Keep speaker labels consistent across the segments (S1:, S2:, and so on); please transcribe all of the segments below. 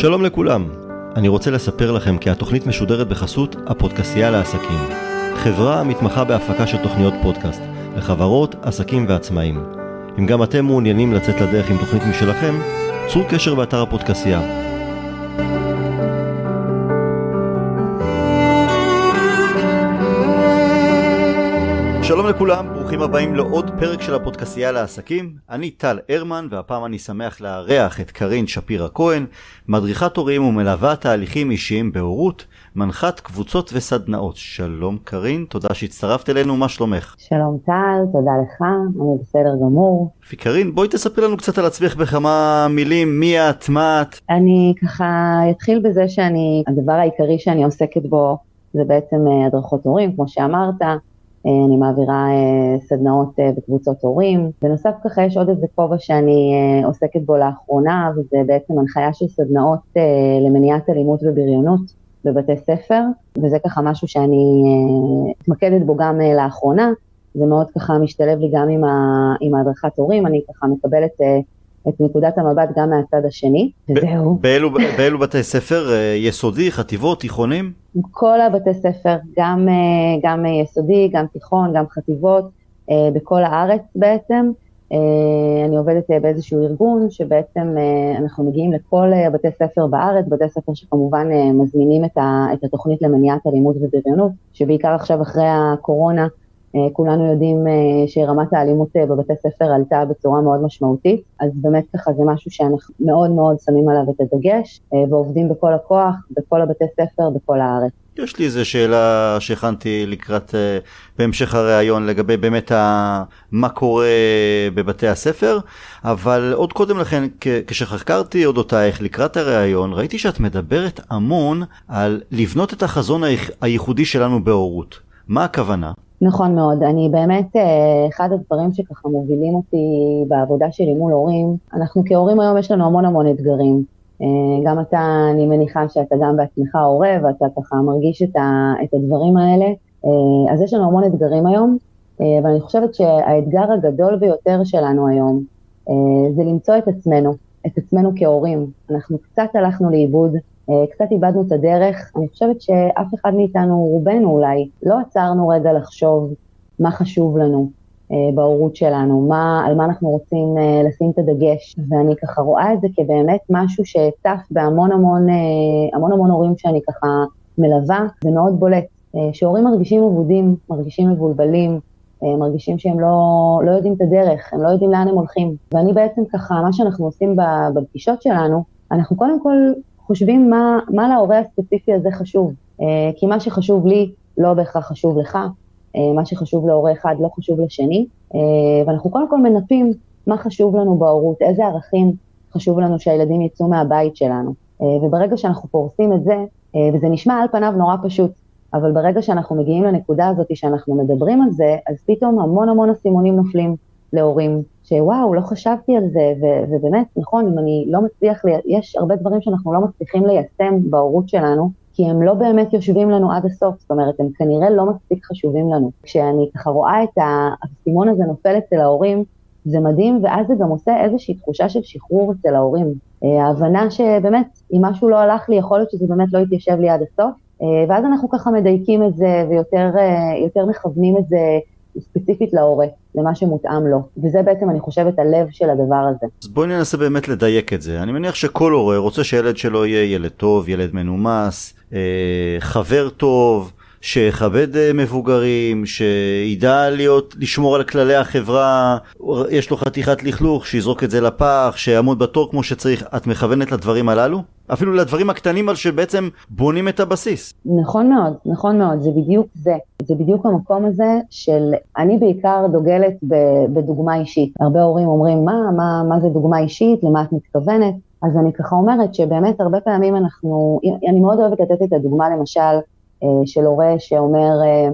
S1: שלום לכולם, אני רוצה לספר לכם כי התוכנית משודרת בחסות הפודקסייה לעסקים. חברה המתמחה בהפקה של תוכניות פודקאסט לחברות, עסקים ועצמאים. אם גם אתם מעוניינים לצאת לדרך עם תוכנית משלכם, צרו קשר באתר הפודקסייה. שלום לכולם, ברוכים הבאים לעוד פרק של הפודקסייה לעסקים. אני טל הרמן, והפעם אני שמח לארח את קרין שפירא כהן, מדריכת הורים ומלווה תהליכים אישיים בהורות, מנחת קבוצות וסדנאות. שלום קרין, תודה שהצטרפת אלינו, מה שלומך?
S2: שלום טל, תודה לך, אני בסדר גמור.
S1: קרין, בואי תספרי לנו קצת על עצמך בכמה מילים, מי את, מה את?
S2: אני ככה אתחיל בזה שאני, הדבר העיקרי שאני עוסקת בו זה בעצם אה, הדרכות הורים, כמו שאמרת. אה, אני מעבירה אה, סדנאות אה, בקבוצות הורים. בנוסף ככה יש עוד איזה כובע שאני עוסקת בו לאחרונה, וזה בעצם הנחיה של סדנאות למניעת אלימות ובריונות בבתי ספר, וזה ככה משהו שאני מתמקדת בו גם לאחרונה. זה מאוד ככה משתלב לי גם עם, ה, עם ההדרכת הורים, אני ככה מקבלת את נקודת המבט גם מהצד השני, וזהו.
S1: באילו, באילו בתי ספר? אה, יסודי, חטיבות, תיכונים?
S2: כל הבתי ספר, גם, אה, גם יסודי, גם תיכון, גם חטיבות, אה, בכל הארץ בעצם. אני עובדת באיזשהו ארגון שבעצם אנחנו מגיעים לכל בתי ספר בארץ, בתי ספר שכמובן מזמינים את התוכנית למניעת אלימות ובריונות, שבעיקר עכשיו אחרי הקורונה כולנו יודעים אה, שרמת האלימות אה, בבתי ספר עלתה בצורה מאוד משמעותית, אז באמת ככה זה משהו שאנחנו מאוד מאוד שמים עליו את הדגש, ועובדים בכל הכוח, בכל הבתי ספר, בכל הארץ.
S1: יש לי איזו שאלה שהכנתי לקראת, בהמשך הראיון לגבי באמת ה, מה קורה בבתי הספר, אבל עוד קודם לכן, כשחקרתי אודותייך לקראת הראיון, ראיתי שאת מדברת המון על לבנות את החזון הייחודי שלנו בהורות. מה הכוונה?
S2: נכון מאוד, אני באמת, אה, אחד הדברים שככה מובילים אותי בעבודה שלי מול הורים, אנחנו כהורים היום יש לנו המון המון אתגרים. אה, גם אתה, אני מניחה שאתה גם בעצמך הורה ואתה ככה מרגיש את, ה, את הדברים האלה, אה, אז יש לנו המון אתגרים היום, ואני חושבת שהאתגר הגדול ביותר שלנו היום זה למצוא את עצמנו, את עצמנו כהורים. אנחנו קצת הלכנו לאיבוד קצת איבדנו את הדרך. אני חושבת שאף אחד מאיתנו, רובנו אולי, לא עצרנו רגע לחשוב מה חשוב לנו אה, בהורות שלנו, מה, על מה אנחנו רוצים אה, לשים את הדגש, ואני ככה רואה את זה כבאמת משהו שצף בהמון המון, המון המון הורים שאני ככה מלווה, זה מאוד בולט. שהורים מרגישים אבודים, מרגישים מבולבלים, מרגישים שהם לא, לא יודעים את הדרך, הם לא יודעים לאן הם הולכים. ואני בעצם ככה, מה שאנחנו עושים בפגישות שלנו, אנחנו קודם כל חושבים מה, מה להורה הספציפי הזה חשוב. Uh, כי מה שחשוב לי לא בהכרח חשוב לך, uh, מה שחשוב להורה אחד לא חשוב לשני, uh, ואנחנו קודם כל מנפים מה חשוב לנו בהורות, איזה ערכים חשוב לנו שהילדים יצאו מהבית שלנו. וברגע שאנחנו פורסים את זה, וזה נשמע על פניו נורא פשוט, אבל ברגע שאנחנו מגיעים לנקודה הזאת שאנחנו מדברים על זה, אז פתאום המון המון אסימונים נופלים להורים, שוואו, לא חשבתי על זה, ו- ובאמת, נכון, אם אני לא מצליח, לי, יש הרבה דברים שאנחנו לא מצליחים ליישם בהורות שלנו, כי הם לא באמת יושבים לנו עד הסוף, זאת אומרת, הם כנראה לא מספיק חשובים לנו. כשאני ככה רואה את האסימון הזה נופל אצל ההורים, זה מדהים, ואז זה גם עושה איזושהי תחושה של שחרור אצל ההורים. אה, ההבנה שבאמת, אם משהו לא הלך לי, יכול להיות שזה באמת לא יתיישב לי עד הסוף, אה, ואז אנחנו ככה מדייקים את זה ויותר אה, מכוונים את זה ספציפית להורה, למה שמותאם לו, וזה בעצם אני חושבת הלב של הדבר הזה.
S1: אז בואי ננסה באמת לדייק את זה. אני מניח שכל הורה רוצה שהילד שלו יהיה ילד טוב, ילד מנומס, אה, חבר טוב. שיכבד אה, מבוגרים, שידע להיות, לשמור על כללי החברה, יש לו חתיכת לכלוך, שיזרוק את זה לפח, שיעמוד בתור כמו שצריך. את מכוונת לדברים הללו? אפילו לדברים הקטנים על שבעצם בונים את הבסיס.
S2: נכון מאוד, נכון מאוד, זה בדיוק זה. זה בדיוק המקום הזה של, אני בעיקר דוגלת בדוגמה אישית. הרבה הורים אומרים, מה, מה, מה זה דוגמה אישית, למה את מתכוונת? אז אני ככה אומרת שבאמת הרבה פעמים אנחנו, אני מאוד אוהבת לתת את הדוגמה למשל של הורה שאומר, אה,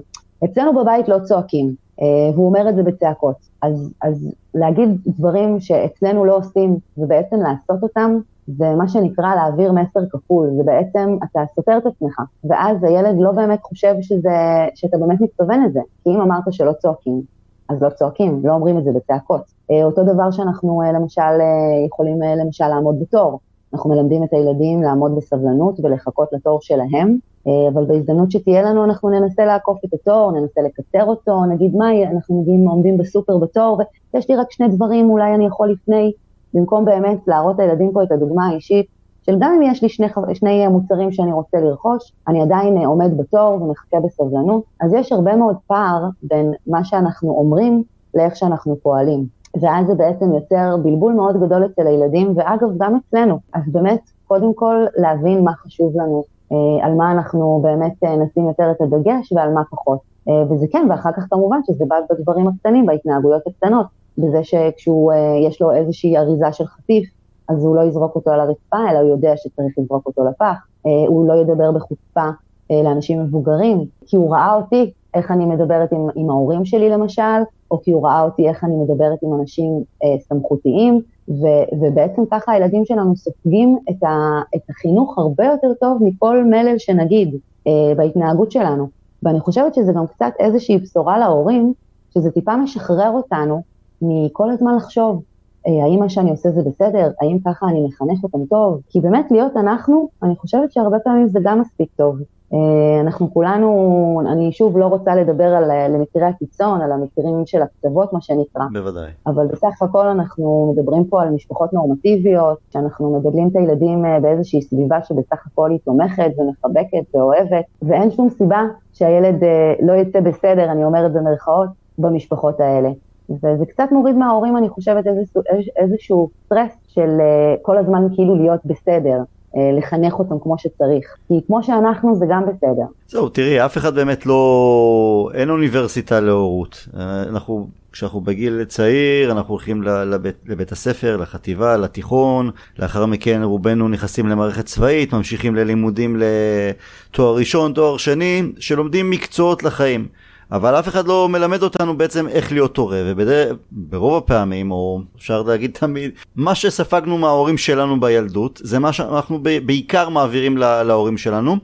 S2: אצלנו בבית לא צועקים, אה, והוא אומר את זה בצעקות. אז, אז להגיד דברים שאצלנו לא עושים ובעצם לעשות אותם, זה מה שנקרא להעביר מסר כפול, זה בעצם, אתה סותר את עצמך, ואז הילד לא באמת חושב שזה, שאתה באמת מתכוון לזה, כי אם אמרת שלא צועקים, אז לא צועקים, לא אומרים את זה בצעקות. אותו דבר שאנחנו למשל יכולים למשל לעמוד בתור, אנחנו מלמדים את הילדים לעמוד בסבלנות ולחכות לתור שלהם, אה, אבל בהזדמנות שתהיה לנו אנחנו ננסה לעקוף את התור, ננסה לקצר אותו, נגיד מה, אנחנו מגיעים, עומדים בסופר בתור, ויש לי רק שני דברים, אולי אני יכול לפני, במקום באמת להראות לילדים פה את הדוגמה האישית, של גם אם יש לי שני, שני מוצרים שאני רוצה לרכוש, אני עדיין אה, עומד בתור ומחכה בסבלנות, אז יש הרבה מאוד פער בין מה שאנחנו אומרים לאיך שאנחנו פועלים. ואז זה בעצם יוצר בלבול מאוד גדול אצל הילדים, ואגב, גם אצלנו. אז באמת, קודם כל להבין מה חשוב לנו, אה, על מה אנחנו באמת אה, נשים יותר את הדגש ועל מה פחות. אה, וזה כן, ואחר כך כמובן שזה בא בדברים הקטנים, בהתנהגויות הקטנות, בזה שכשהוא, יש לו איזושהי אריזה של חטיף, אז הוא לא יזרוק אותו על הרצפה, אלא הוא יודע שצריך לזרוק אותו לפח. הוא לא ידבר בחוצפה לאנשים מבוגרים, כי הוא ראה אותי, איך אני מדברת עם, עם ההורים שלי למשל, או כי הוא ראה אותי איך אני מדברת עם אנשים אה, סמכותיים, ו, ובעצם ככה הילדים שלנו סופגים את, ה, את החינוך הרבה יותר טוב מכל מלל שנגיד אה, בהתנהגות שלנו. ואני חושבת שזה גם קצת איזושהי בשורה להורים, שזה טיפה משחרר אותנו מכל הזמן לחשוב, אה, האם מה שאני עושה זה בסדר, האם ככה אני מחנך אותם טוב, כי באמת להיות אנחנו, אני חושבת שהרבה פעמים זה גם מספיק טוב. אה, אנחנו כולנו, אני שוב לא רוצה לדבר על למקרי הקיצון, על המקרים של הקצוות, מה שנקרא.
S1: בוודאי.
S2: אבל בסך הכל אנחנו מדברים פה על משפחות נורמטיביות, שאנחנו מגדלים את הילדים אה, באיזושהי סביבה שבסך הכל היא תומכת ומחבקת ואוהבת, ואין שום סיבה שהילד אה, לא יצא בסדר, אני אומרת במרכאות, במשפחות האלה. וזה קצת מוריד מההורים, אני חושבת, איזשהו, איזשהו סטרס של כל הזמן כאילו להיות בסדר. אה, לחנך אותם כמו שצריך. כי כמו שאנחנו זה גם בסדר.
S1: זהו, תראי, אף אחד באמת לא... אין אוניברסיטה להורות. אה, אנחנו, כשאנחנו בגיל צעיר, אנחנו הולכים לבית, לבית הספר, לחטיבה, לתיכון, לאחר מכן רובנו נכנסים למערכת צבאית, ממשיכים ללימודים לתואר ראשון, תואר שני, שלומדים מקצועות לחיים. אבל אף אחד לא מלמד אותנו בעצם איך להיות הורה, וברוב הפעמים, או אפשר להגיד תמיד, מה שספגנו מההורים שלנו בילדות, זה מה שאנחנו בעיקר מעבירים להורים שלנו.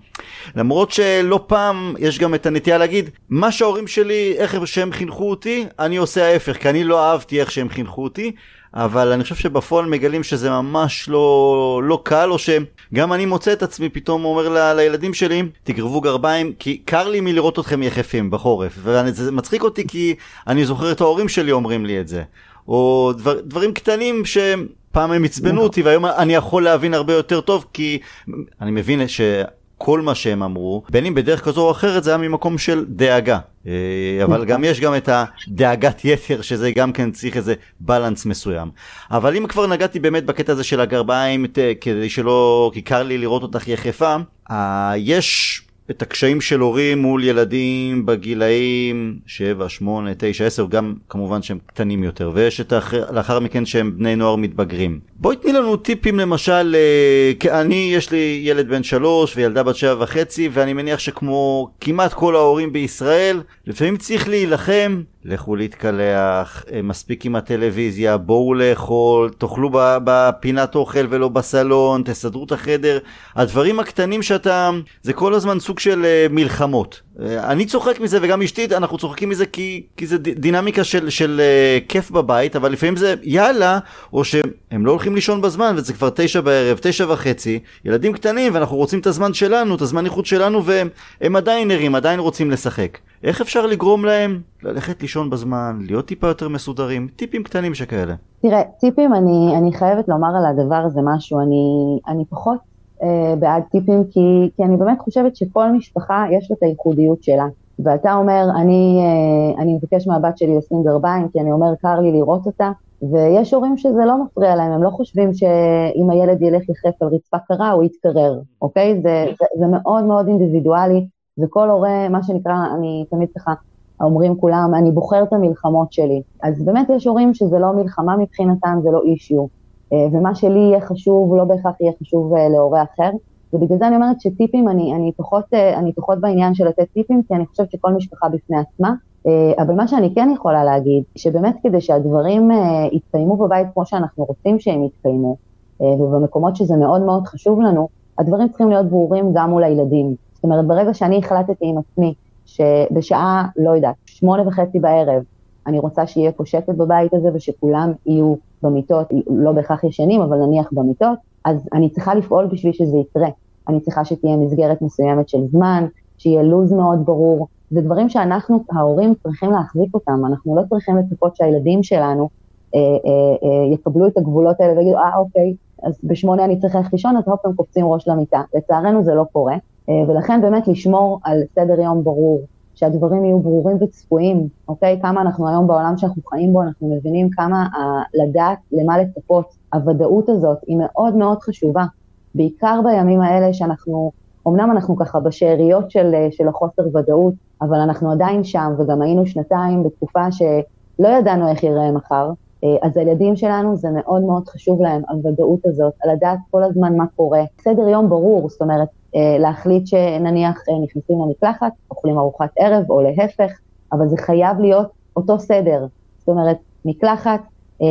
S1: למרות שלא פעם יש גם את הנטייה להגיד, מה שההורים שלי, איך שהם חינכו אותי, אני עושה ההפך, כי אני לא אהבתי איך שהם חינכו אותי. אבל אני חושב שבפועל מגלים שזה ממש לא, לא קל, או שגם אני מוצא את עצמי פתאום אומר ל, לילדים שלי, תקרבו גרביים, כי קר לי מלראות אתכם יחפים בחורף, וזה מצחיק אותי כי אני זוכר את ההורים שלי אומרים לי את זה. או דבר, דברים קטנים שפעם הם עצבנו נכון. אותי והיום אני יכול להבין הרבה יותר טוב כי אני מבין ש... כל מה שהם אמרו, בין אם בדרך כזו או אחרת זה היה ממקום של דאגה. אה, אבל גם יש גם את הדאגת יתר, שזה גם כן צריך איזה בלנס מסוים. אבל אם כבר נגעתי באמת בקטע הזה של הגרביים, כדי שלא, כי קר לי לראות אותך יחפה, אה, יש את הקשיים של הורים מול ילדים בגילאים 7, 8, 9, 10, גם כמובן שהם קטנים יותר, ויש את לאחר מכן שהם בני נוער מתבגרים. בואי תני לנו טיפים למשל, אה, אני יש לי ילד בן 3 וילדה בת 7 וחצי, ואני מניח שכמו כמעט כל ההורים בישראל, לפעמים צריך להילחם לכו להתקלח, אה, מספיק עם הטלוויזיה, בואו לאכול, תאכלו בפינת אוכל ולא בסלון, תסדרו את החדר. הדברים הקטנים שאתה... זה כל הזמן סוג של אה, מלחמות. אה, אני צוחק מזה וגם אשתי, אנחנו צוחקים מזה כי, כי זה דינמיקה של, של כיף בבית, אבל לפעמים זה יאללה, או שהם לא הולכים לישון בזמן וזה כבר תשע בערב, תשע וחצי, ילדים קטנים ואנחנו רוצים את הזמן שלנו, את הזמן איכות שלנו והם עדיין ערים, עדיין רוצים לשחק. איך אפשר לגרום להם ללכת לישון בזמן, להיות טיפה יותר מסודרים, טיפים קטנים שכאלה.
S2: תראה, טיפים, אני, אני חייבת לומר על הדבר הזה משהו, אני, אני פחות בעד טיפים, כי, כי אני באמת חושבת שכל משפחה יש לה את הייחודיות שלה. ואתה אומר, אני, אה, אני מבקש מהבת שלי לשים גרביים, כי אני אומר, קר לי לראות אותה, ויש הורים שזה לא מפריע להם, הם לא חושבים שאם הילד ילך יחף על רצפה קרה, הוא יתקרר, אוקיי? זה, זה, זה מאוד מאוד אינדיבידואלי, וכל הורה, מה שנקרא, אני תמיד ככה, אומרים כולם, אני בוחר את המלחמות שלי. אז באמת יש הורים שזה לא מלחמה מבחינתם, זה לא אישיו. אה, ומה שלי יהיה חשוב, לא בהכרח יהיה חשוב אה, להורה אחר. ובגלל זה אני אומרת שטיפים, אני, אני, פחות, אה, אני פחות בעניין של לתת טיפים, כי אני חושבת שכל משפחה בפני עצמה. אבל מה שאני כן יכולה להגיד, שבאמת כדי שהדברים יתקיימו בבית כמו שאנחנו רוצים שהם יתקיימו, ובמקומות שזה מאוד מאוד חשוב לנו, הדברים צריכים להיות ברורים גם מול הילדים. זאת אומרת, ברגע שאני החלטתי עם עצמי שבשעה, לא יודעת, שמונה וחצי בערב, אני רוצה שיהיה פה שקט בבית הזה ושכולם יהיו במיטות, לא בהכרח ישנים, אבל נניח במיטות, אז אני צריכה לפעול בשביל שזה יקרה. אני צריכה שתהיה מסגרת מסוימת של זמן, שיהיה לו"ז מאוד ברור. זה דברים שאנחנו, ההורים, צריכים להחזיק אותם. אנחנו לא צריכים לצפות שהילדים שלנו אה, אה, אה, יקבלו את הגבולות האלה ויגידו, אה, אוקיי, אז בשמונה אני צריך ללכת לישון, אז הופ, הם קופצים ראש למיטה. לצערנו זה לא קורה, אה, ולכן באמת לשמור על סדר יום ברור, שהדברים יהיו ברורים וצפויים, אוקיי? כמה אנחנו היום בעולם שאנחנו חיים בו, אנחנו מבינים כמה ה- לדעת למה לצפות, הוודאות הזאת היא מאוד מאוד חשובה, בעיקר בימים האלה שאנחנו, אמנם אנחנו ככה בשאריות של, של החוסר ודאות, אבל אנחנו עדיין שם, וגם היינו שנתיים בתקופה שלא ידענו איך ייראה מחר, אה, אז הילדים שלנו זה מאוד מאוד חשוב להם, הוודאות הזאת, לדעת כל הזמן מה קורה. סדר יום ברור, זאת אומרת, אה, להחליט שנניח אה, נכנסים למקלחת, אוכלים ארוחת ערב או להפך, אבל זה חייב להיות אותו סדר. זאת אומרת, מקלחת,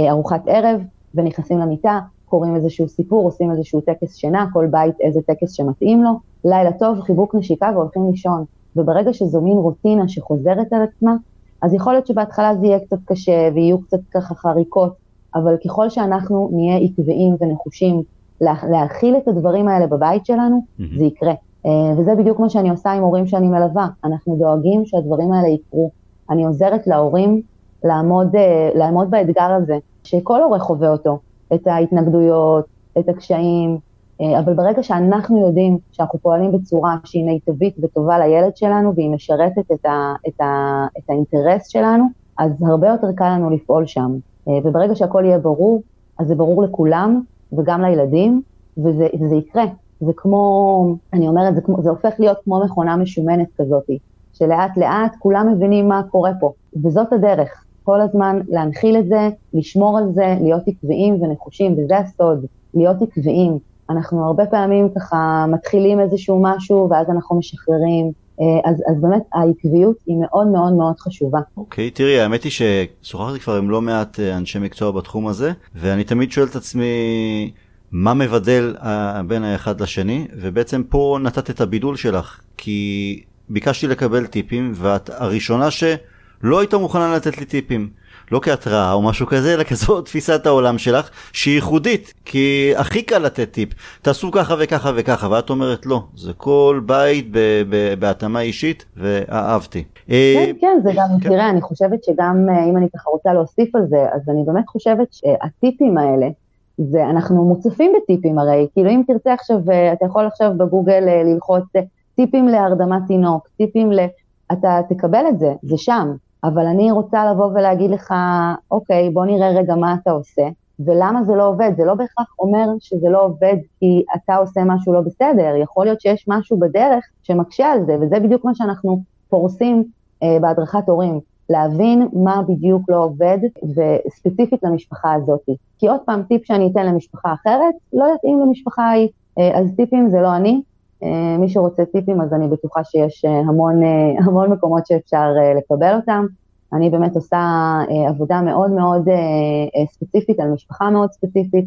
S2: ארוחת ערב, ונכנסים למיטה, קוראים איזשהו סיפור, עושים איזשהו טקס שינה, כל בית איזה טקס שמתאים לו, לילה טוב, חיבוק נשיקה והולכים לישון. וברגע שזו מין רוטינה שחוזרת על עצמה, אז יכול להיות שבהתחלה זה יהיה קצת קשה ויהיו קצת ככה חריקות, אבל ככל שאנחנו נהיה עקביים ונחושים לה, להכיל את הדברים האלה בבית שלנו, mm-hmm. זה יקרה. Uh, וזה בדיוק מה שאני עושה עם הורים שאני מלווה. אנחנו דואגים שהדברים האלה יקרו. אני עוזרת להורים לעמוד, uh, לעמוד באתגר הזה, שכל הורה חווה אותו, את ההתנגדויות, את הקשיים, אה, אבל ברגע שאנחנו יודעים שאנחנו פועלים בצורה שהיא מיטבית וטובה לילד שלנו והיא משרתת את, ה, את, ה, את האינטרס שלנו, אז הרבה יותר קל לנו לפעול שם. אה, וברגע שהכל יהיה ברור, אז זה ברור לכולם וגם לילדים, וזה, וזה יקרה. זה כמו, אני אומרת, זה, כמו, זה הופך להיות כמו מכונה משומנת כזאת, שלאט לאט כולם מבינים מה קורה פה, וזאת הדרך. כל הזמן להנחיל את זה, לשמור על זה, להיות עקביים ונחושים, וזה הסוד, להיות עקביים. אנחנו הרבה פעמים ככה מתחילים איזשהו משהו, ואז אנחנו משחררים. אה, אז, אז באמת העקביות היא מאוד מאוד מאוד חשובה.
S1: אוקיי, okay, תראי, האמת היא ששוחחתי כבר עם לא מעט אה, אנשי מקצוע בתחום הזה, ואני תמיד שואל את עצמי מה מבדל אה, בין האחד לשני, ובעצם פה נתת את הבידול שלך, כי ביקשתי לקבל טיפים, ואת הראשונה שלא הייתה מוכנה לתת לי טיפים. לא כהתראה או משהו כזה, אלא כזו תפיסת העולם שלך, שהיא ייחודית, כי הכי קל לתת טיפ, תעשו ככה וככה וככה, ואת אומרת לא, זה כל בית בהתאמה אישית, ואהבתי.
S2: אה, כן, כן, זה גם, כן. תראה, אני חושבת שגם אה, אם אני ככה רוצה להוסיף על זה, אז אני באמת חושבת שהטיפים האלה, זה, אנחנו מוצפים בטיפים הרי, כאילו אם תרצה עכשיו, אה, אתה יכול עכשיו בגוגל ללחוץ טיפים להרדמת תינוק, טיפים ל... אתה תקבל את זה, זה שם. אבל אני רוצה לבוא ולהגיד לך, אוקיי, בוא נראה רגע מה אתה עושה, ולמה זה לא עובד. זה לא בהכרח אומר שזה לא עובד כי אתה עושה משהו לא בסדר, יכול להיות שיש משהו בדרך שמקשה על זה, וזה בדיוק מה שאנחנו פורסים אה, בהדרכת הורים, להבין מה בדיוק לא עובד, וספציפית למשפחה הזאת. כי עוד פעם, טיפ שאני אתן למשפחה אחרת, לא יתאים למשפחה ההיא. אה, אז טיפים זה לא אני, מי שרוצה טיפים, אז אני בטוחה שיש אה, המון, אה, המון מקומות שאפשר לקבל אותם. אני באמת עושה עבודה מאוד מאוד ספציפית על משפחה מאוד ספציפית.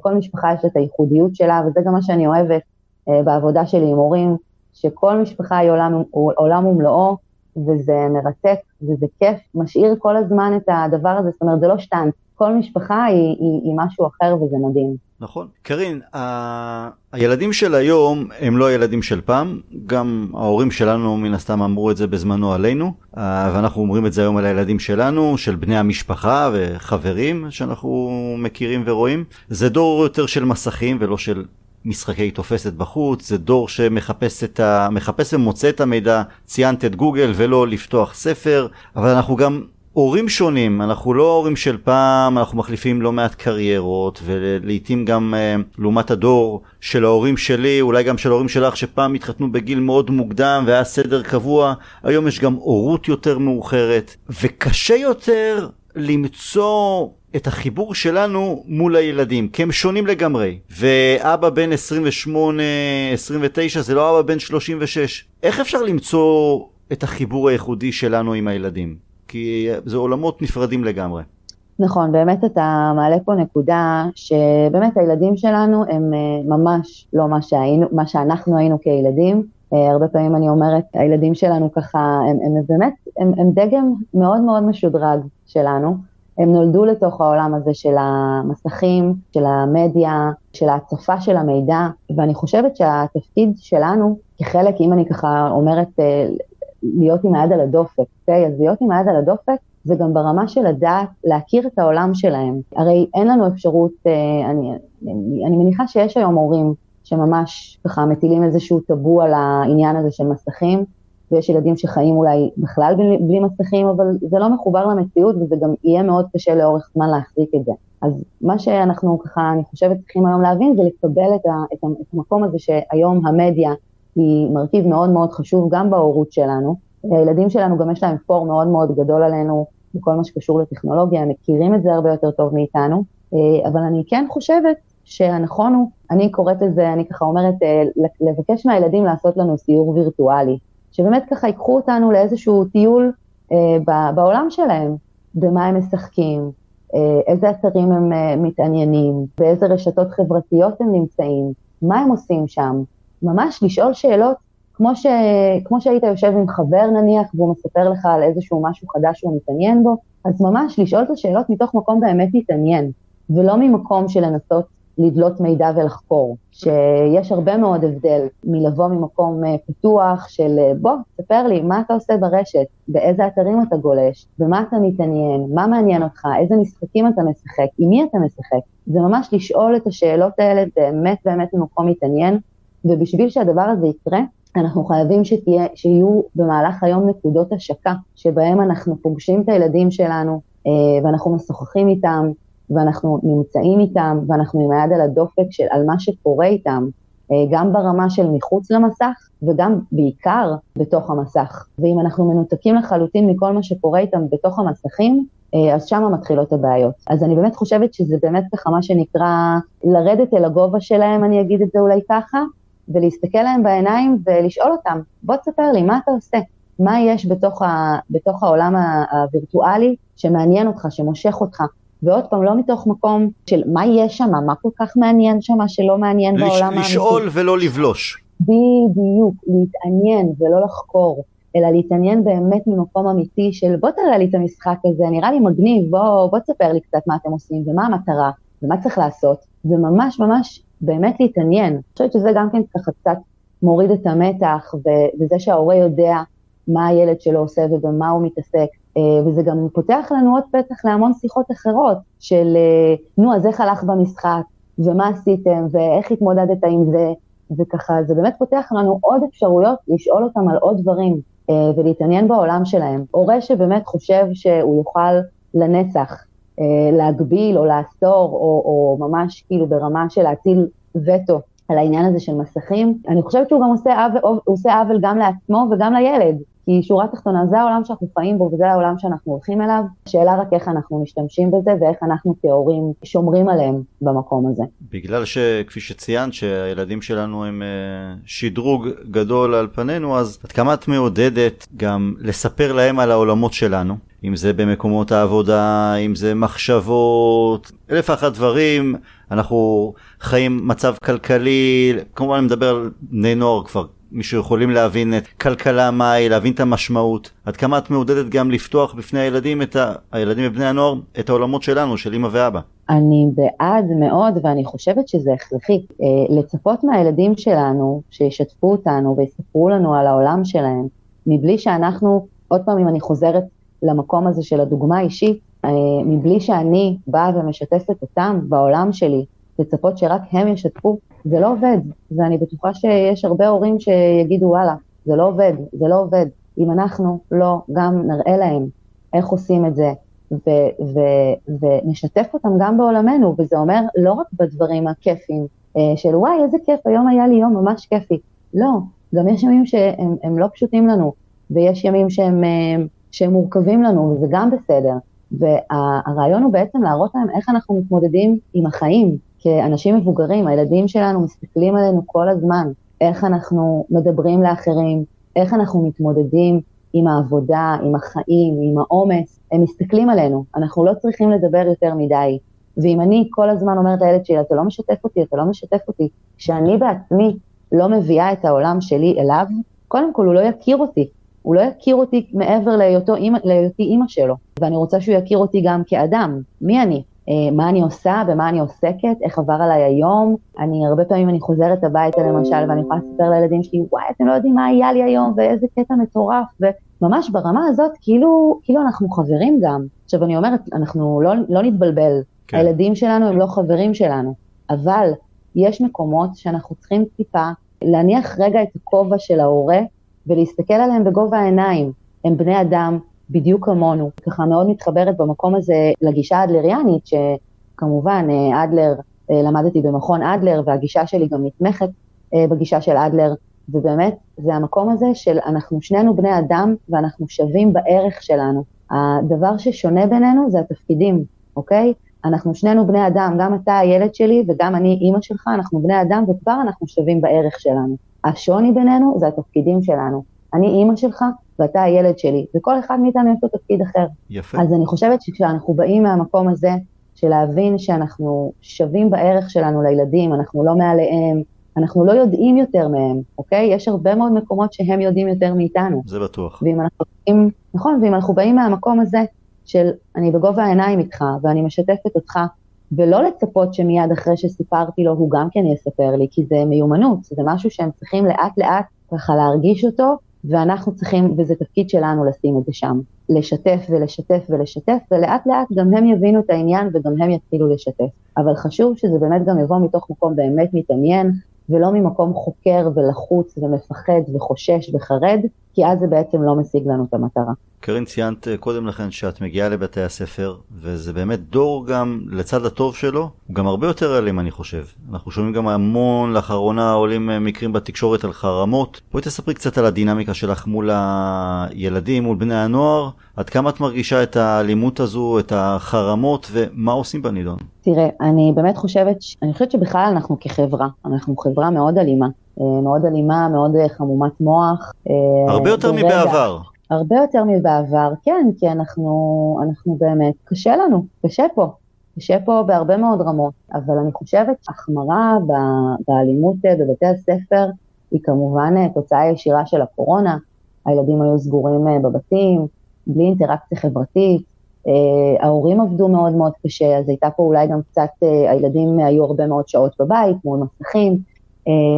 S2: כל משפחה יש את הייחודיות שלה, וזה גם מה שאני אוהבת בעבודה שלי עם הורים, שכל משפחה היא עולם, עולם ומלואו, וזה מרתק, וזה כיף, משאיר כל הזמן את הדבר הזה, זאת אומרת, זה לא שטנץ, כל משפחה היא, היא, היא משהו אחר וזה מדהים.
S1: נכון. קרין, ה... הילדים של היום הם לא הילדים של פעם, גם ההורים שלנו מן הסתם אמרו את זה בזמנו עלינו, ואנחנו אומרים את זה היום על הילדים שלנו, של בני המשפחה וחברים שאנחנו מכירים ורואים. זה דור יותר של מסכים ולא של משחקי תופסת בחוץ, זה דור שמחפש את ה... מחפש ומוצא את המידע, ציינת את גוגל ולא לפתוח ספר, אבל אנחנו גם הורים שונים, אנחנו לא הורים של פעם, אנחנו מחליפים לא מעט קריירות, ולעיתים גם uh, לעומת הדור של ההורים שלי, אולי גם של ההורים שלך, שפעם התחתנו בגיל מאוד מוקדם והיה סדר קבוע, היום יש גם הורות יותר מאוחרת, וקשה יותר למצוא את החיבור שלנו מול הילדים, כי הם שונים לגמרי. ואבא בן 28, 29 זה לא אבא בן 36. איך אפשר למצוא את החיבור הייחודי שלנו עם הילדים? כי זה עולמות נפרדים לגמרי.
S2: נכון, באמת אתה מעלה פה נקודה שבאמת הילדים שלנו הם אה, ממש לא מה, שהיינו, מה שאנחנו היינו כילדים. אה, הרבה פעמים אני אומרת, הילדים שלנו ככה, הם, הם באמת, הם, הם דגם מאוד מאוד משודרג שלנו. הם נולדו לתוך העולם הזה של המסכים, של המדיה, של ההצפה של המידע, ואני חושבת שהתפקיד שלנו, כחלק, אם אני ככה אומרת, אה, להיות עם היד על הדופק, אוקיי? אז להיות עם היד על הדופק זה גם ברמה של לדעת להכיר את העולם שלהם. הרי אין לנו אפשרות, אה, אני, אני מניחה שיש היום הורים שממש ככה מטילים איזשהו טאבו על העניין הזה של מסכים, ויש ילדים שחיים אולי בכלל בלי, בלי מסכים, אבל זה לא מחובר למציאות וזה גם יהיה מאוד קשה לאורך זמן להחזיק את זה. אז מה שאנחנו ככה, אני חושבת, צריכים היום להבין זה לקבל את, ה, את המקום הזה שהיום המדיה היא מרכיב מאוד מאוד חשוב גם בהורות שלנו. הילדים שלנו גם יש להם פור מאוד מאוד גדול עלינו בכל מה שקשור לטכנולוגיה, הם מכירים את זה הרבה יותר טוב מאיתנו, אה, אבל אני כן חושבת שהנכון הוא, אני קוראת לזה, אני ככה אומרת, אה, לבקש מהילדים לעשות לנו סיור וירטואלי. שבאמת ככה ייקחו אותנו לאיזשהו טיול אה, בעולם שלהם, במה הם משחקים, איזה אתרים הם מתעניינים, באיזה רשתות חברתיות הם נמצאים, מה הם עושים שם, ממש לשאול שאלות, כמו, ש, כמו שהיית יושב עם חבר נניח, והוא מספר לך על איזשהו משהו חדש שהוא מתעניין בו, אז ממש לשאול את השאלות מתוך מקום באמת להתעניין, ולא ממקום של לנסות לדלות מידע ולחקור, שיש הרבה מאוד הבדל מלבוא ממקום אה, פתוח של אה, בוא, ספר לי, מה אתה עושה ברשת, באיזה אתרים אתה גולש, במה אתה מתעניין, מה מעניין אותך, איזה משחקים אתה משחק, עם מי אתה משחק. זה ממש לשאול את השאלות האלה באמת באמת ממקום מתעניין, ובשביל שהדבר הזה יקרה, אנחנו חייבים שתהיה, שיהיו במהלך היום נקודות השקה, שבהם אנחנו פוגשים את הילדים שלנו, אה, ואנחנו משוחחים איתם, ואנחנו נמצאים איתם, ואנחנו עם היד על הדופק של על מה שקורה איתם, אה, גם ברמה של מחוץ למסך, וגם בעיקר בתוך המסך. ואם אנחנו מנותקים לחלוטין מכל מה שקורה איתם בתוך המסכים, אה, אז שם מתחילות הבעיות. אז אני באמת חושבת שזה באמת ככה מה שנקרא לרדת אל הגובה שלהם, אני אגיד את זה אולי ככה, ולהסתכל להם בעיניים ולשאול אותם, בוא תספר לי, מה אתה עושה? מה יש בתוך, ה, בתוך העולם הווירטואלי שמעניין אותך, שמושך אותך, ועוד פעם, לא מתוך מקום של מה יש שם, מה כל כך מעניין שם שלא מעניין לש, בעולם
S1: האמיתי. לשאול ולא לבלוש.
S2: בדיוק, להתעניין ולא לחקור, אלא להתעניין באמת ממקום אמיתי של בוא תראה לי את המשחק הזה, נראה לי מגניב, בוא, בוא תספר לי קצת מה אתם עושים ומה המטרה ומה צריך לעשות, וממש ממש באמת להתעניין. אני חושבת שזה גם כן ככה קצת מוריד את המתח, וזה שההורה יודע מה הילד שלו עושה ובמה הוא מתעסק, אה, וזה גם פותח לנו עוד פתח להמון שיחות אחרות, של אה, נו, אז איך הלך במשחק, ומה עשיתם, ואיך התמודדת עם זה, וככה, זה באמת פותח לנו עוד אפשרויות לשאול אותם על עוד דברים, אה, ולהתעניין בעולם שלהם. הורה שבאמת חושב שהוא יוכל לנצח להגביל או לאסור, או, או ממש כאילו ברמה של להטיל וטו על העניין הזה של מסכים, אני חושבת שהוא גם עושה עוול, עושה עוול גם לעצמו וגם לילד, כי שורה תחתונה, זה העולם שאנחנו חיים בו וזה העולם שאנחנו הולכים אליו, השאלה רק איך אנחנו משתמשים בזה ואיך אנחנו כהורים שומרים עליהם במקום הזה.
S1: בגלל שכפי שציינת שהילדים שלנו הם אה, שדרוג גדול על פנינו, אז עד כמה את מעודדת גם לספר להם על העולמות שלנו? אם זה במקומות העבודה, אם זה מחשבות, אלף ואחת דברים, אנחנו חיים מצב כלכלי, כמובן אני מדבר על בני נוער כבר מישהו יכולים להבין את כלכלה מהי, להבין את המשמעות. עד כמה את מעודדת גם לפתוח בפני הילדים, את ה... הילדים ובני הנוער, את העולמות שלנו, של אמא ואבא.
S2: אני בעד מאוד, ואני חושבת שזה הכרחי. אה, לצפות מהילדים שלנו, שישתפו אותנו ויספרו לנו על העולם שלהם, מבלי שאנחנו, עוד פעם, אם אני חוזרת למקום הזה של הדוגמה האישית, אה, מבלי שאני באה ומשתפת אותם בעולם שלי, לצפות שרק הם ישתפו, זה לא עובד, ואני בטוחה שיש הרבה הורים שיגידו, וואלה, זה לא עובד, זה לא עובד. אם אנחנו לא גם נראה להם איך עושים את זה, ו- ו- ונשתף אותם גם בעולמנו, וזה אומר לא רק בדברים הכיפים, אה, של וואי, איזה כיף, היום היה לי יום ממש כיפי. לא, גם יש ימים שהם לא פשוטים לנו, ויש ימים שהם, אה, שהם מורכבים לנו, וזה גם בסדר. והרעיון הוא בעצם להראות להם איך אנחנו מתמודדים עם החיים, כאנשים מבוגרים, הילדים שלנו מסתכלים עלינו כל הזמן, איך אנחנו מדברים לאחרים, איך אנחנו מתמודדים עם העבודה, עם החיים, עם העומס, הם מסתכלים עלינו, אנחנו לא צריכים לדבר יותר מדי. ואם אני כל הזמן אומרת לילד שלי, אתה לא משתף אותי, אתה לא משתף אותי, כשאני בעצמי לא מביאה את העולם שלי אליו, קודם כל הוא לא יכיר אותי, הוא לא יכיר אותי מעבר להיותו להיותי אימא שלו, ואני רוצה שהוא יכיר אותי גם כאדם, מי אני, אה, מה אני עושה, במה אני עוסקת, איך עבר עליי היום. אני, הרבה פעמים אני חוזרת הביתה למשל, ואני יכולה לספר לילדים שלי, וואי, אתם לא יודעים מה היה לי היום, ואיזה קטע מטורף, וממש ברמה הזאת, כאילו, כאילו אנחנו חברים גם. עכשיו, אני אומרת, אנחנו לא, לא נתבלבל, כן. הילדים שלנו הם לא חברים שלנו, אבל יש מקומות שאנחנו צריכים טיפה להניח רגע את הכובע של ההורה ולהסתכל עליהם בגובה העיניים. הם בני אדם בדיוק כמונו. ככה מאוד מתחברת במקום הזה לגישה האדלריאנית, שכמובן אה, אדלר, אה, למדתי במכון אדלר, והגישה שלי גם נתמכת אה, בגישה של אדלר, ובאמת זה המקום הזה של אנחנו שנינו בני אדם ואנחנו שווים בערך שלנו. הדבר ששונה בינינו זה התפקידים, אוקיי? אנחנו שנינו בני אדם, גם אתה הילד שלי וגם אני אימא שלך, אנחנו בני אדם וכבר אנחנו שווים בערך שלנו. השוני בינינו זה התפקידים שלנו. אני אימא שלך ואתה הילד שלי, וכל אחד מאיתנו יש לו תפקיד אחר.
S1: יפה.
S2: אז אני חושבת שכשאנחנו באים מהמקום הזה, של להבין שאנחנו שווים בערך שלנו לילדים, אנחנו לא מעליהם, אנחנו לא יודעים יותר מהם, אוקיי? יש הרבה מאוד מקומות שהם יודעים יותר מאיתנו.
S1: זה בטוח.
S2: ואם אנחנו באים, נכון, ואם אנחנו באים מהמקום הזה של אני בגובה העיניים איתך ואני משתפת אותך, ולא לצפות שמיד אחרי שסיפרתי לו הוא גם כן יספר לי, כי זה מיומנות, זה משהו שהם צריכים לאט לאט ככה להרגיש אותו, ואנחנו צריכים, וזה תפקיד שלנו לשים את זה שם, לשתף ולשתף ולשתף, ולאט לאט גם הם יבינו את העניין וגם הם יתחילו לשתף. אבל חשוב שזה באמת גם יבוא מתוך מקום באמת מתעניין, ולא ממקום חוקר ולחוץ ומפחד וחושש וחרד, כי אז זה בעצם לא משיג לנו את המטרה.
S1: קרין, ציינת אה, קודם לכן שאת מגיעה לבתי הספר, וזה באמת דור גם, לצד הטוב שלו, הוא גם הרבה יותר אלים אני חושב. אנחנו שומעים גם המון, לאחרונה עולים אה, מקרים בתקשורת על חרמות. בואי תספרי קצת על הדינמיקה שלך מול הילדים, מול בני הנוער, עד כמה את מרגישה את האלימות הזו, את החרמות, ומה עושים בנידון?
S2: תראה, אני באמת חושבת, אני חושבת שבכלל אנחנו כחברה, אנחנו חברה מאוד אלימה. אה, מאוד אלימה, מאוד חמומת מוח.
S1: הרבה יותר מבעבר.
S2: הרבה יותר מבעבר, כן, כי אנחנו, אנחנו באמת, קשה לנו, קשה פה, קשה פה בהרבה מאוד רמות, אבל אני חושבת שהחמרה באלימות אה, בבתי הספר היא כמובן אה, תוצאה ישירה של הקורונה, הילדים היו סגורים אה, בבתים, בלי אינטראקציה חברתית, ההורים עבדו מאוד מאוד קשה, אז הייתה פה אולי גם קצת, הילדים היו הרבה מאוד שעות בבית מול מסכים,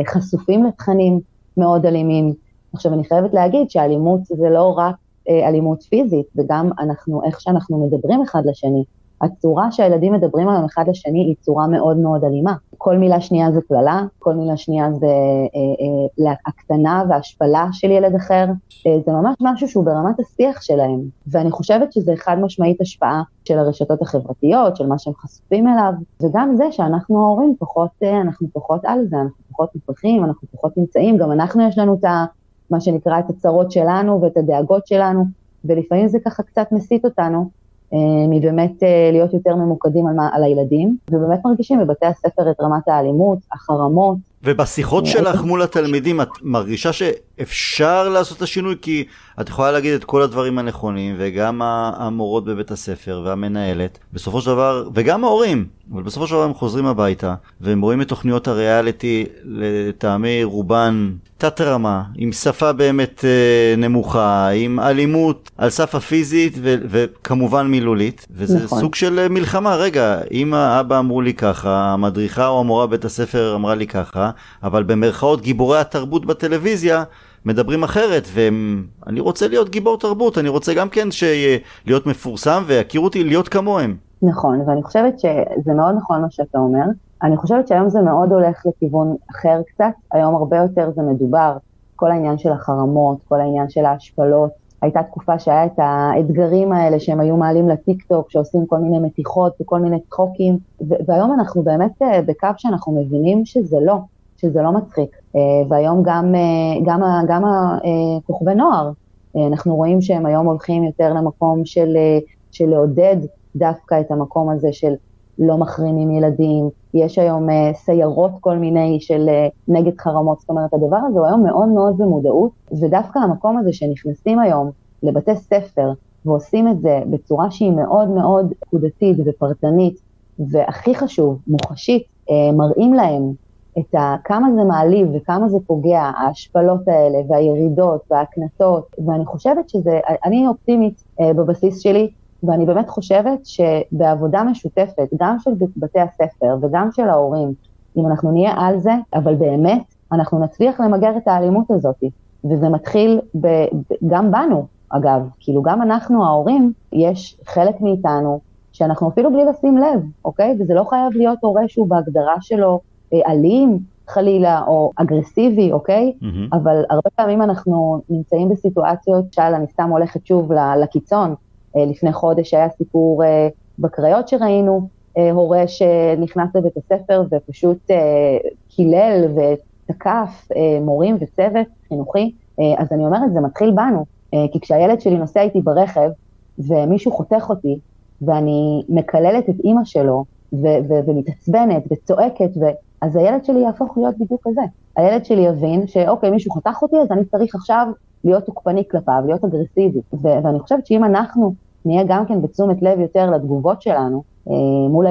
S2: חשופים לתכנים מאוד אלימים. עכשיו, אני חייבת להגיד שאלימות זה לא רק אה, אלימות פיזית, זה גם אנחנו, איך שאנחנו מדברים אחד לשני. הצורה שהילדים מדברים היום אחד לשני היא צורה מאוד מאוד אלימה. כל מילה שנייה זה קללה, כל מילה שנייה זה אה, אה, הקטנה והשפלה של ילד אחר. אה, זה ממש משהו שהוא ברמת השיח שלהם. ואני חושבת שזה חד משמעית השפעה של הרשתות החברתיות, של מה שהם חשופים אליו, וגם זה שאנחנו ההורים פחות, אה, אנחנו פחות על זה, אנחנו פחות נוכחים, אנחנו פחות נמצאים, גם אנחנו יש לנו את ה... מה שנקרא, את הצרות שלנו ואת הדאגות שלנו, ולפעמים זה ככה קצת מסיט אותנו אה, מבאמת אה, להיות יותר ממוקדים על, מה, על הילדים, ובאמת מרגישים בבתי הספר את רמת האלימות, החרמות.
S1: ובשיחות שלך מול התלמידים, את מרגישה שאפשר לעשות את השינוי? כי את יכולה להגיד את כל הדברים הנכונים, וגם המורות בבית הספר והמנהלת, בסופו של דבר, וגם ההורים, אבל בסופו של דבר הם חוזרים הביתה, והם רואים את תוכניות הריאליטי, לטעמי רובן תת רמה, עם שפה באמת אה, נמוכה, עם אלימות על סף הפיזית ו- וכמובן מילולית, וזה נכון. סוג של אה, מלחמה. רגע, אמא, אבא אמרו לי ככה, המדריכה או המורה בבית הספר אמרה לי ככה, אבל במרכאות גיבורי התרבות בטלוויזיה מדברים אחרת, ואני רוצה להיות גיבור תרבות, אני רוצה גם כן להיות מפורסם ויכירו אותי להיות כמוהם.
S2: נכון, ואני חושבת שזה מאוד נכון מה שאתה אומר. אני חושבת שהיום זה מאוד הולך לכיוון אחר קצת, היום הרבה יותר זה מדובר, כל העניין של החרמות, כל העניין של ההשפלות. הייתה תקופה שהיה את האתגרים האלה שהם היו מעלים לטיק טוק, שעושים כל מיני מתיחות וכל מיני צחוקים, והיום אנחנו באמת אה, בקו שאנחנו מבינים שזה לא, שזה לא מצחיק. אה, והיום גם, אה, גם, גם כוכבי נוער, אנחנו רואים שהם היום הולכים יותר למקום של, של לעודד דווקא את המקום הזה של לא מחרימים ילדים, יש היום סיירות כל מיני של נגד חרמות, זאת אומרת הדבר הזה הוא היום מאוד מאוד במודעות, ודווקא המקום הזה שנכנסים היום לבתי ספר ועושים את זה בצורה שהיא מאוד מאוד נקודתית ופרטנית, והכי חשוב, מוחשית, מראים להם את ה, כמה זה מעליב וכמה זה פוגע, ההשפלות האלה והירידות והקנטות, ואני חושבת שזה, אני אופטימית אה, בבסיס שלי, ואני באמת חושבת שבעבודה משותפת, גם של בתי הספר וגם של ההורים, אם אנחנו נהיה על זה, אבל באמת, אנחנו נצליח למגר את האלימות הזאת. וזה מתחיל ב, גם בנו, אגב, כאילו גם אנחנו ההורים, יש חלק מאיתנו שאנחנו אפילו בלי לשים לב, אוקיי? וזה לא חייב להיות הורה שהוא בהגדרה שלו אלים, חלילה, או אגרסיבי, אוקיי? Mm-hmm. אבל הרבה פעמים אנחנו נמצאים בסיטואציות, שאל, אני סתם הולכת שוב לקיצון, אה, לפני חודש היה סיפור אה, בקריות שראינו, הורה שנכנס לבית הספר ופשוט קילל ותקף מורים וצוות חינוכי, אז אני אומרת, זה מתחיל בנו, כי כשהילד שלי נוסע איתי ברכב ומישהו חותך אותי, ואני מקללת את אימא שלו, ו- ו- ומתעצבנת וצועקת, ו- אז הילד שלי יהפוך להיות בדיוק כזה. הילד שלי יבין שאוקיי, מישהו חתך אותי, אז אני צריך עכשיו להיות תוקפני כלפיו, להיות אגרסיבי. ו- ואני חושבת שאם אנחנו נהיה גם כן בתשומת לב יותר לתגובות שלנו, אה, מול,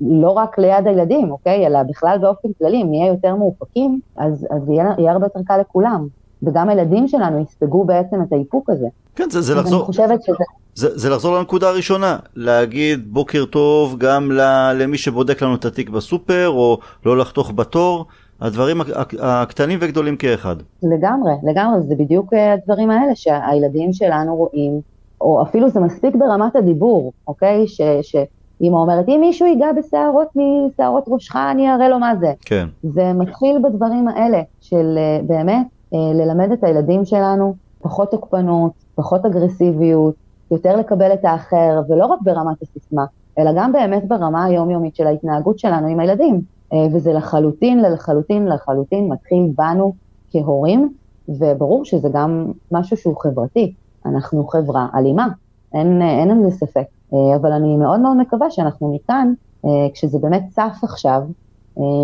S2: לא רק ליד הילדים, אוקיי, אלא בכלל באופן כללי, אם נהיה יותר מאופקים, אז, אז יהיה, יהיה הרבה יותר קל לכולם. וגם הילדים שלנו יספגו בעצם את האיפוק הזה.
S1: כן, זה, זה לחזור...
S2: אני חושבת שזה...
S1: זה, זה לחזור לנקודה הראשונה, להגיד בוקר טוב גם למי שבודק לנו את התיק בסופר, או לא לחתוך בתור, הדברים הקטנים וגדולים כאחד.
S2: לגמרי, לגמרי, זה בדיוק אה, הדברים האלה שהילדים שלנו רואים, או אפילו זה מספיק ברמת הדיבור, אוקיי? ש, שאמא אומרת, אם מישהו ייגע בשערות משערות ראשך, אני אראה לו מה זה.
S1: כן.
S2: זה מתחיל בדברים האלה, של אה, באמת ללמד את הילדים שלנו פחות תוקפנות, פחות אגרסיביות, יותר לקבל את האחר, ולא רק ברמת הסיסמה, אלא גם באמת ברמה היומיומית של ההתנהגות שלנו עם הילדים. אה, וזה לחלוטין, לחלוטין, לחלוטין מתחיל בנו כהורים, וברור שזה גם משהו שהוא חברתי. אנחנו חברה אלימה, אין, אין על זה ספק. אה, אבל אני מאוד מאוד מקווה שאנחנו מכאן, אה, כשזה באמת צף עכשיו,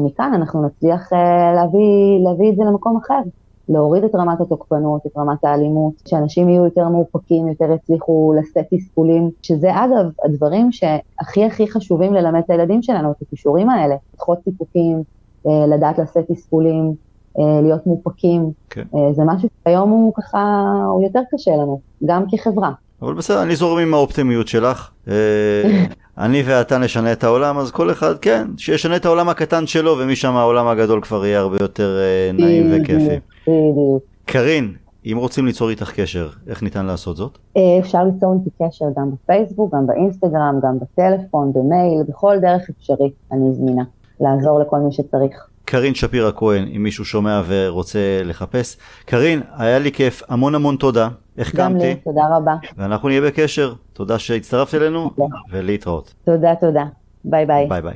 S2: מכאן אנחנו נצליח להביא, להביא את זה למקום אחר. להוריד את רמת התוקפנות, את רמת האלימות, שאנשים יהיו יותר מאופקים, יותר יצליחו לשאת תסכולים, שזה אגב הדברים שהכי הכי חשובים ללמד את הילדים שלנו, את הכישורים האלה, פחות סיפוקים, אה, לדעת לשאת תסכולים, אה, להיות מאופקים, כן. אה, זה משהו שהיום הוא ככה, הוא יותר קשה לנו, גם כחברה.
S1: אבל בסדר, אני זורם עם האופטימיות שלך. אני ואתה נשנה את העולם, אז כל אחד, כן, שישנה את העולם הקטן שלו, ומשם העולם הגדול כבר יהיה הרבה יותר נעים וכיפי. בדיוק. קרין, אם רוצים ליצור איתך קשר, איך ניתן לעשות זאת?
S2: אה, אפשר ליצור איתי קשר גם בפייסבוק, גם באינסטגרם, גם בטלפון, במייל, בכל דרך אפשרית אני זמינה. לעזור לכל מי שצריך.
S1: קרין שפירא כהן, אם מישהו שומע ורוצה לחפש. קרין, היה לי כיף, המון המון תודה. החכמתי. גם
S2: לי, תודה רבה.
S1: ואנחנו נהיה בקשר. תודה שהצטרפת אלינו, ולהתראות.
S2: תודה, תודה. ביי ביי.
S1: ביי ביי.